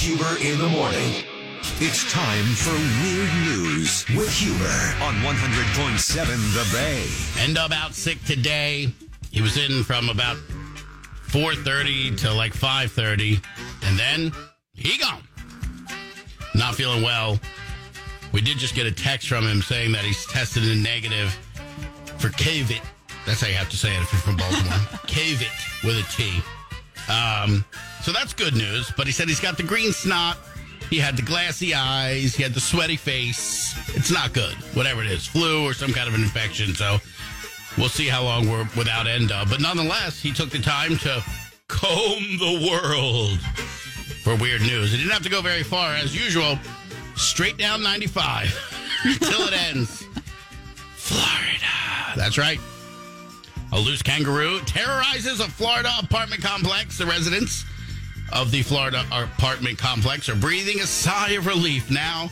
Huber in the morning. It's time for Weird News with Huber on 100.7 The Bay. End up out sick today. He was in from about 4.30 to like 5.30. And then he gone. Not feeling well. We did just get a text from him saying that he's tested in negative for COVID. That's how you have to say it if you're from Baltimore. COVID with a T. Um, so that's good news. But he said he's got the green snot. He had the glassy eyes. He had the sweaty face. It's not good, whatever it is, flu or some kind of an infection. So we'll see how long we're without Endo. But nonetheless, he took the time to comb the world for weird news. He didn't have to go very far, as usual. Straight down 95 until it ends. Florida. That's right. A loose kangaroo terrorizes a Florida apartment complex. The residents of the Florida apartment complex are breathing a sigh of relief now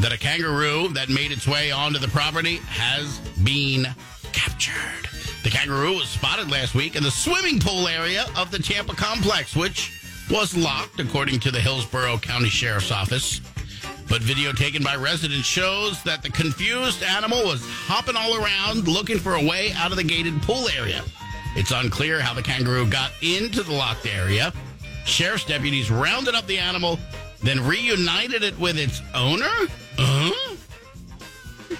that a kangaroo that made its way onto the property has been captured. The kangaroo was spotted last week in the swimming pool area of the Tampa complex, which was locked, according to the Hillsborough County Sheriff's Office. But video taken by residents shows that the confused animal was hopping all around looking for a way out of the gated pool area. It's unclear how the kangaroo got into the locked area. Sheriff's deputies rounded up the animal, then reunited it with its owner? Uh?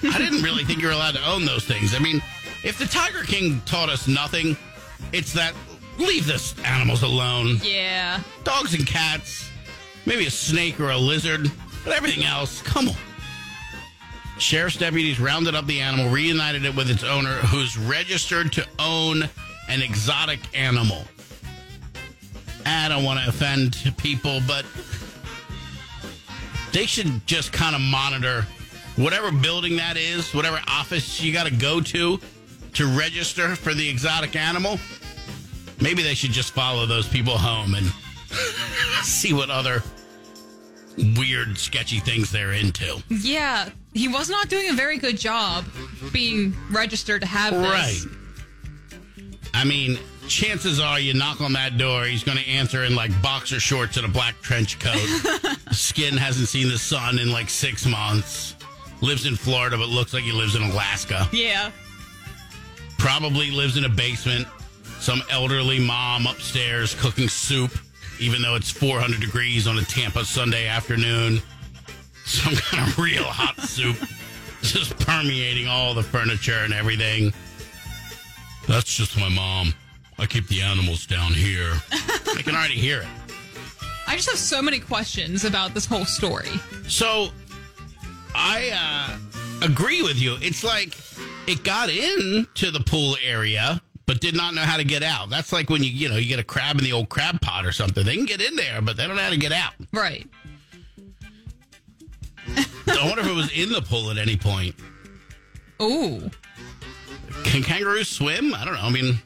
I didn't really think you were allowed to own those things. I mean, if the Tiger King taught us nothing, it's that leave this animals alone. Yeah. Dogs and cats, maybe a snake or a lizard, but everything else, come on. Sheriff's deputies rounded up the animal, reunited it with its owner, who's registered to own an exotic animal. I don't want to offend people, but they should just kind of monitor whatever building that is, whatever office you got to go to to register for the exotic animal. Maybe they should just follow those people home and see what other weird, sketchy things they're into. Yeah. He was not doing a very good job being registered to have this. Right. I mean, chances are you knock on that door, he's going to answer in like boxer shorts and a black trench coat. Skin hasn't seen the sun in like six months. Lives in Florida, but looks like he lives in Alaska. Yeah. Probably lives in a basement. Some elderly mom upstairs cooking soup, even though it's 400 degrees on a Tampa Sunday afternoon. Some kind of real hot soup just permeating all the furniture and everything. That's just my mom. I keep the animals down here. I can already hear it. I just have so many questions about this whole story. So I uh, agree with you. It's like it got into the pool area, but did not know how to get out. That's like when you you know you get a crab in the old crab pot or something. They can get in there, but they don't know how to get out. Right. I wonder if it was in the pool at any point. Ooh. Can kangaroos swim? I don't know. I mean,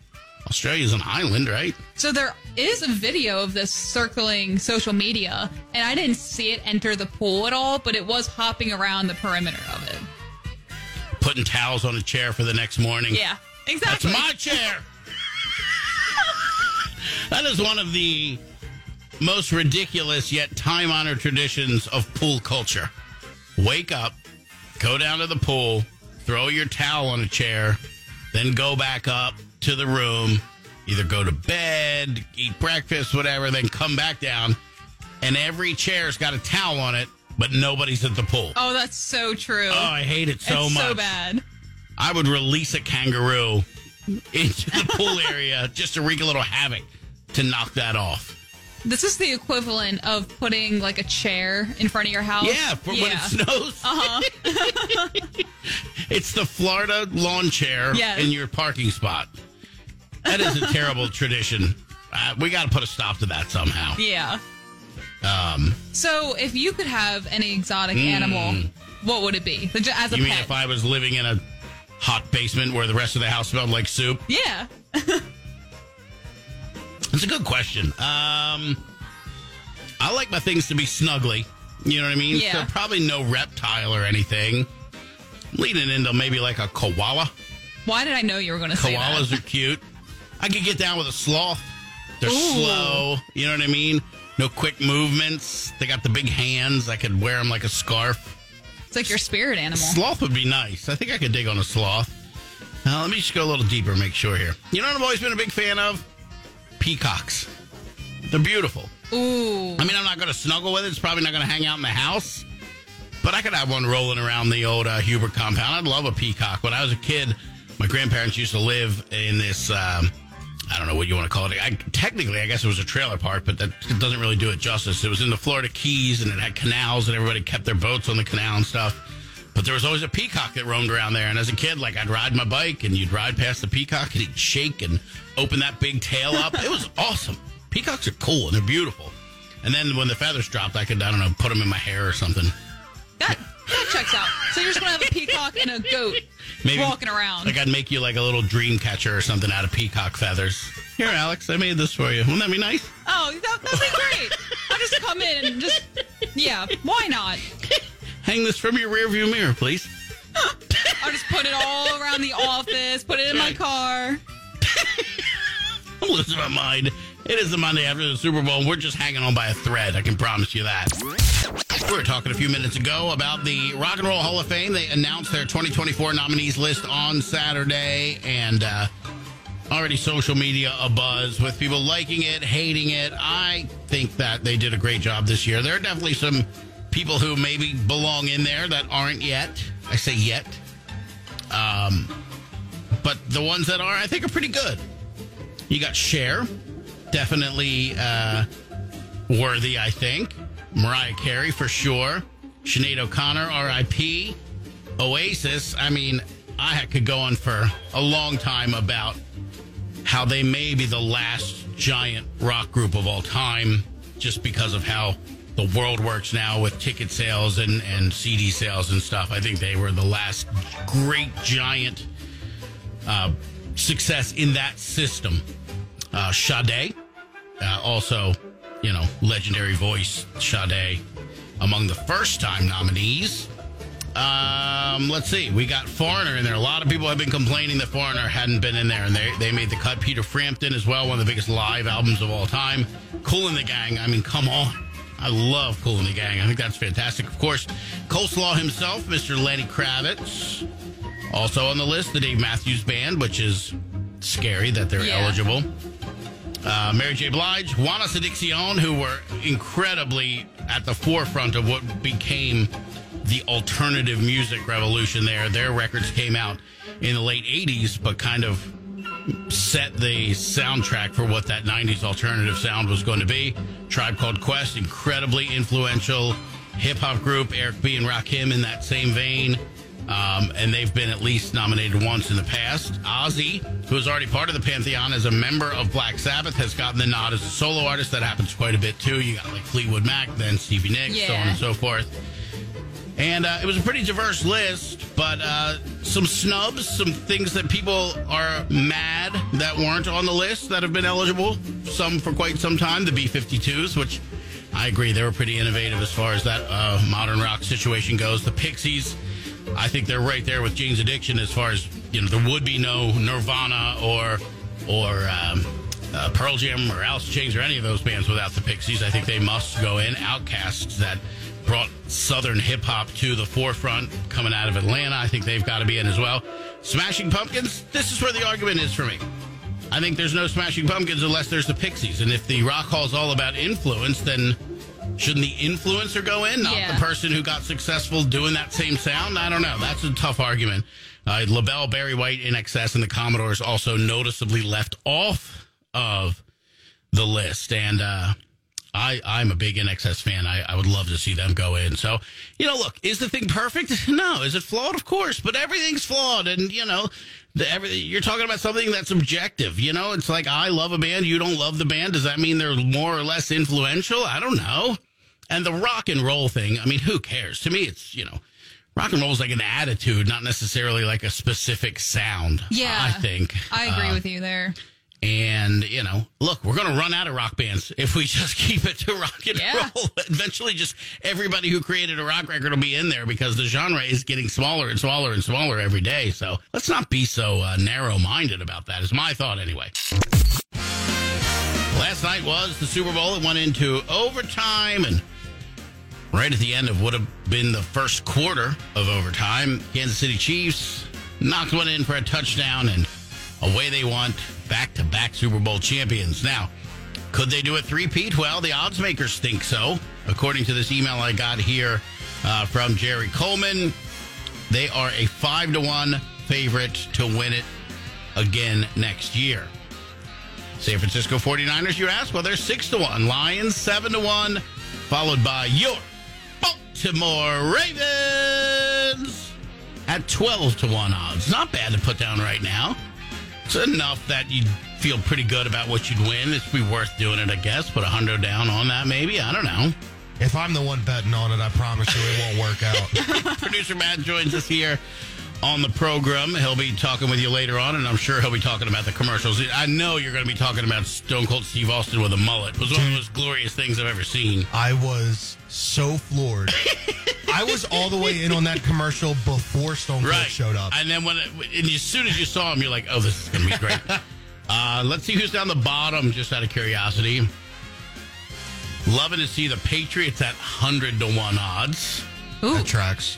Australia's an island, right? So there is a video of this circling social media, and I didn't see it enter the pool at all, but it was hopping around the perimeter of it. Putting towels on a chair for the next morning. Yeah, That's exactly. my chair. that is one of the most ridiculous yet time honored traditions of pool culture. Wake up, go down to the pool, throw your towel on a chair, then go back up to the room, either go to bed, eat breakfast, whatever, then come back down. And every chair's got a towel on it, but nobody's at the pool. oh, that's so true. Oh, I hate it so it's much. so bad. I would release a kangaroo into the pool area just to wreak a little havoc to knock that off. This is the equivalent of putting like a chair in front of your house. Yeah, for when it snows. Uh-huh. It's the Florida lawn chair Yes. in your parking spot. That is a terrible tradition. Uh, we got to put a stop to that somehow. Yeah. Um, So if you could have any exotic animal, what would it be? As a you mean if I was living in a hot basement where the rest of the house smelled like soup? yeah. It's a good question. Um, I like my things to be snuggly. You know what I mean? Yeah. So probably no reptile or anything. Leading into maybe like a koala. Why did I know you were going to say that? Koalas are cute. I could get down with a sloth. They're Ooh. slow. You know what I mean? no quick movements. They got the big hands. I could wear them like a scarf. It's like your spirit animal. Sloth would be nice. I think I could dig on a sloth. Now, let me just go a little deeper, make sure here. You know what I've always been a big fan of? Peacocks. They're beautiful. Ooh. I mean, I'm not going to snuggle with it. It's probably not going to hang out in the house. But I could have one rolling around the old uh, Huber compound. I'd love a peacock. When I was a kid, my grandparents used to live in this. Um, I don't know what you want to call it. I, technically, I guess it was a trailer park, but that doesn't really do it justice. It was in the Florida Keys, and it had canals, and everybody kept their boats on the canal and stuff. But there was always a peacock that roamed around there. And as a kid, like I'd ride my bike, and you'd ride past the peacock, and he'd shake and open that big tail up. It was awesome. Peacocks are cool and they're beautiful. And then when the feathers dropped, I could I don't know put them in my hair or something. That, that checks out. So you're just to have a peacock and a goat Maybe walking around. Like I'd make you like a little dream catcher or something out of peacock feathers. Here, Alex, I made this for you. Wouldn't that be nice? Oh, that, that'd be great. I'll just come in and just, yeah, why not? Hang this from your rearview mirror, please. I'll just put it all around the office, put it in my Right. car. I'm losing my mind. It is the Monday after the Super Bowl, and we're just hanging on by a thread. I can promise you that. We were talking a few minutes ago about the Rock and Roll Hall of Fame. They announced their 2024 nominees list on Saturday, and uh, already social media abuzz with people liking it, hating it. I think that they did a great job this year. There are definitely some people who maybe belong in there that aren't yet. I say yet. Um, but the ones that are, I think, are pretty good. You got Cher, definitely uh, worthy, I think. Mariah Carey for sure. Sinead O'Connor, R.I.P. Oasis. I mean, I could go on for a long time about how they may be the last giant rock group of all time, just because of how the world works now with ticket sales and, and CD sales and stuff. I think they were the last great giant uh, success in that system. Uh, Sade, uh, also, you know, legendary voice Sade, among the first time nominees. Um, let's see. We got Foreigner in there. A lot of people have been complaining that Foreigner hadn't been in there, and they, they made the cut. Peter Frampton as well, one of the biggest live albums of all time. Kool & the Gang. I mean, come on. I love Kool & the Gang. I think that's fantastic. Of course, Coleslaw himself, Mr. Lenny Kravitz. Also on the list, the Dave Matthews Band, which is scary that they're Yeah. eligible. Uh, Mary J. Blige, Jane's Addiction, who were incredibly at the forefront of what became the alternative music revolution there. Their records came out in the late 80s, but kind of set the soundtrack for what that 90s alternative sound was going to be. Tribe Called Quest, incredibly influential hip hop group. Eric B. and Rakim in that same vein. Um, and they've been at least nominated once in the past. Ozzy, who is already part of the Pantheon as a member of Black Sabbath, has gotten the nod as a solo artist. That happens quite a bit too. You got like Fleetwood Mac, then Stevie Nicks, so on and so forth. And uh, it was a pretty diverse list, but uh, some snubs, some things that people are mad that weren't on the list that have been eligible, some for quite some time. The B 52s, which I agree, they were pretty innovative as far as that uh, modern rock situation goes. The Pixies, I think they're right there with Jane's Addiction as far as, you know, there would be no Nirvana or, or, um, uh, Pearl Jam or Alice in Chains or any of those bands without the Pixies. I think they must go in. OutKast that brought Southern hip hop to the forefront coming out of Atlanta. I think they've got to be in as well. Smashing Pumpkins, this is where the argument is for me. I think there's no Smashing Pumpkins unless there's the Pixies. And if the Rock Hall's all about influence, then shouldn't the influencer go in, not Yeah. the person who got successful doing that same sound? I don't know. That's a tough argument. Uh, LaBelle, Barry White, INXS, and the Commodores also noticeably left off of the list. And uh, I, I'm a big INXS fan. I, I would love to see them go in. So, you know, look, is the thing perfect? No. Is it flawed? Of course, but everything's flawed. And, you know, the, every, you're talking about something that's objective. You know, it's like I love a band, you don't love the band. Does that mean they're more or less influential? I don't know. And the rock and roll thing, I mean, who cares? To me, it's, you know, rock and roll is like an attitude, not necessarily like a specific sound. Yeah. I think. I agree Uh, with you there. And, you know, look, we're going to run out of rock bands if we just keep it to rock and Yeah. roll. Eventually, just everybody who created a rock record will be in there because the genre is getting smaller and smaller and smaller every day. So let's not be so uh, narrow minded about that, is my thought anyway. Last night was the Super Bowl. It went into overtime, and right at the end of what would have been the first quarter of overtime, Kansas City Chiefs knocked one in for a touchdown, and away they want back to back Super Bowl champions. Now, could they do a three-peat? Well, the odds makers think so. According to this email I got here uh, from Jerry Coleman, they are a five to one favorite to win it again next year. San Francisco 49ers, you ask? Well, they're 6 to 1. Lions 7 to 1, followed by your Baltimore Ravens at 12 to 1 odds. Not bad to put down right now. It's enough that you feel pretty good about what you'd win. It'd be worth doing it, I guess. Put a hundred down on that, maybe. I don't know. If I'm the one betting on it, I promise you it won't work out. Producer Matt joins us here on the program. He'll be talking with you later on, and I'm sure he'll be talking about the commercials. I know you're going to be talking about Stone Cold Steve Austin with a mullet. It was one of the most glorious things I've ever seen. I was so floored. I was all the way in on that commercial before Stone Cold Right. showed up. And then when, it, and as soon as you saw him, you're like, oh, this is going to be great. uh, let's see who's down the bottom, just out of curiosity. Loving to see the Patriots at 100 to 1 odds. Ooh. That tracks.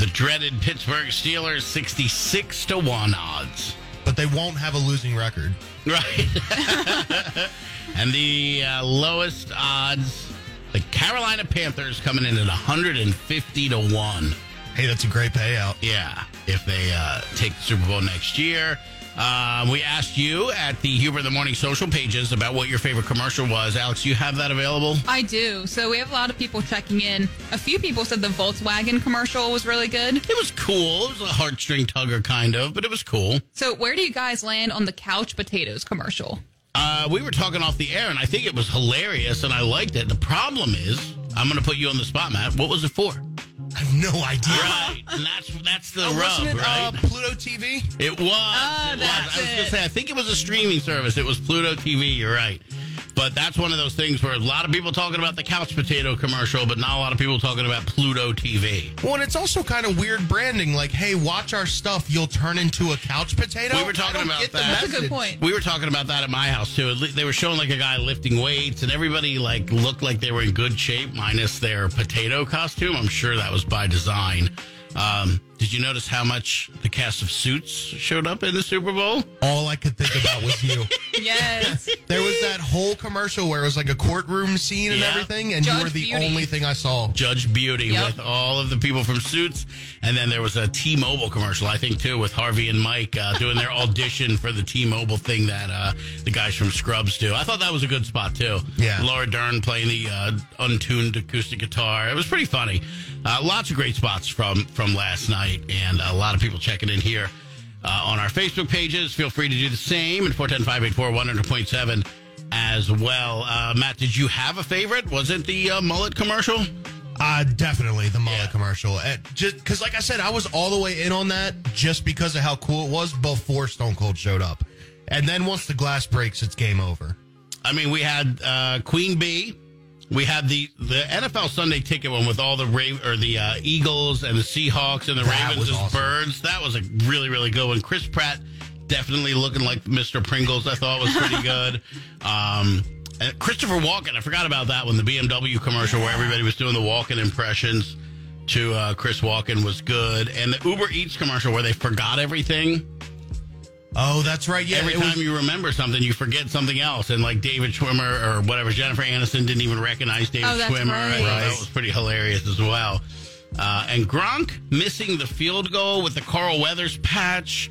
The dreaded Pittsburgh Steelers 66 to 1 odds. But they won't have a losing record. Right. and the uh, lowest odds, the Carolina Panthers coming in at 150 to 1. Hey, that's a great payout. Yeah, if they uh, take the Super Bowl next year. Um, we asked you at the Huber in the Morning social pages about what your favorite commercial was. Alex, you have that available? I do. So we have a lot of people checking in. A few people said the Volkswagen commercial was really good. It was cool. It was a heartstring tugger, kind of, but it was cool. So where do you guys land on the couch potatoes commercial? Uh, we were talking off the air, and I think it was hilarious, and I liked it. The problem is, I'm going to put you on the spot, Matt. What was it for? I have no idea. Right, and that's that's the Oh, rub, it right? uh, Pluto TV? It was. Ah, it was. I was to say, I think it was a streaming service. It was Pluto TV. You're right. But that's one of those things where a lot of people talking about the couch potato commercial, but not a lot of people talking about Pluto TV. Well, and it's also kind of weird branding. Like, hey, watch our stuff. You'll turn into a couch potato. We were talking about that. That's a good point. We were talking about that at my house too. They were showing like a guy lifting weights, and everybody like looked like they were in good shape, minus their potato costume. I'm sure that was by design. Um, did you notice how much the cast of Suits showed up in the Super Bowl? All I could think about was you. Yes. There was that whole commercial where it was like a courtroom scene and Yeah. everything, and you were the Beauty. only thing I saw. Judge Beauty Yep. with all of the people from Suits, and then there was a T-Mobile commercial, I think, too, with Harvey and Mike uh, doing their audition for the T-Mobile thing that uh, the guys from Scrubs do. I thought that was a good spot too. Yeah. Laura Dern playing the uh, untuned acoustic guitar. It was pretty funny. Uh, lots of great spots from from last night, and a lot of people checking in here. Uh, on our Facebook pages, feel free to do the same at 410-584-100.7 as well. Uh, Matt, did you have a favorite? Was it the uh, mullet commercial? Uh, definitely the mullet Yeah. commercial. Just because, like I said, I was all the way in on that just because of how cool it was before Stone Cold showed up. And then once the glass breaks, it's game over. I mean, we had uh, Queen Bee. We had the, the NFL Sunday Ticket one with all the Ra- or the uh, Eagles and the Seahawks and the That Ravens as awesome. birds. That was a really really good one. Chris Pratt definitely looking like Mr. Pringles. I thought was pretty good. Um, and Christopher Walken. I forgot about that one. The BMW commercial where everybody was doing the Walken impressions to uh, Chris Walken was good. And the Uber Eats commercial where they forgot everything. Oh, that's right. Yeah, Every time was, you remember something, you forget something else. And like David Schwimmer or whatever, Jennifer Aniston didn't even recognize David Oh, that's Schwimmer. I right. that was pretty hilarious as well. Uh, and Gronk missing the field goal with the Carl Weathers patch.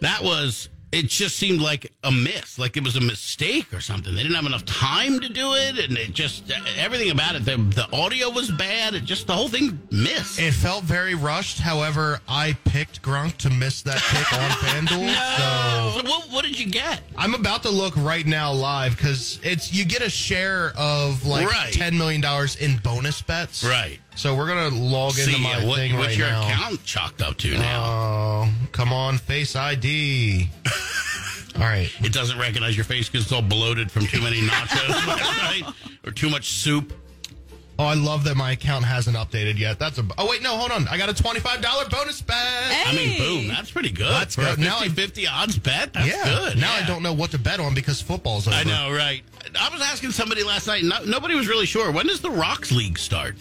That was, it just seemed like a miss, like it was a mistake or something. They didn't have enough time to do it. And it just, everything about it, the, the audio was bad. It just, the whole thing missed. it felt very rushed. However, I picked Gronk to miss that pick on FanDuel. So So what, what did you get? I'm about to look right now live because it's you get a share of like Right. ten million dollars in bonus bets. Right. So we're gonna log into my what, thing what's right your now. account chalked up to now? Oh, come on, Face ID. All right. It doesn't recognize your face because it's all bloated from too many nachos last or too much soup. Oh, I love that my account hasn't updated yet. That's a. Oh wait, no, hold on. I got a twenty-five dollar bonus bet. I mean, boom, that's pretty good. That's For good. a Now I- 50 odds bet, that's yeah. good. Now yeah. I don't know what to bet on because football's over. I know, right? I was asking somebody last night. No, nobody was really sure. When does the Rocks League start?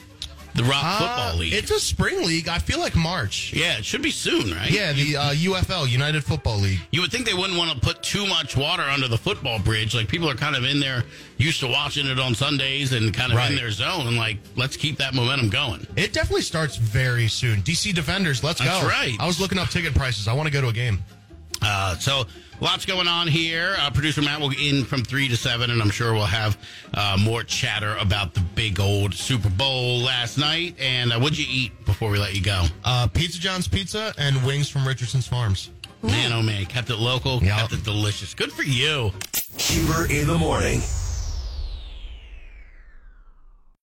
The Rock Uh, Football League. It's a spring league. I feel like March. yeah, it should be soon, right? Yeah, the uh, UFL United Football League. You would think they wouldn't want to put too much water under the football bridge. Like people are kind of in there, used to watching it on Sundays and kind of Right. in their zone. And like, let's keep that momentum going. It definitely starts very soon. DC Defenders, let's That's go. right. I was looking up ticket prices. I want to go to a game. Uh, so lots going on here. Uh, Producer Matt will in from three to seven, and I'm sure we'll have uh, more chatter about the big old Super Bowl last night. And uh, what'd you eat before we let you go? Uh, Pizza John's Pizza and wings from Richardson's Farms. Man, oh man, kept it local, Yeah. kept it delicious. Good for you. Huber in the morning.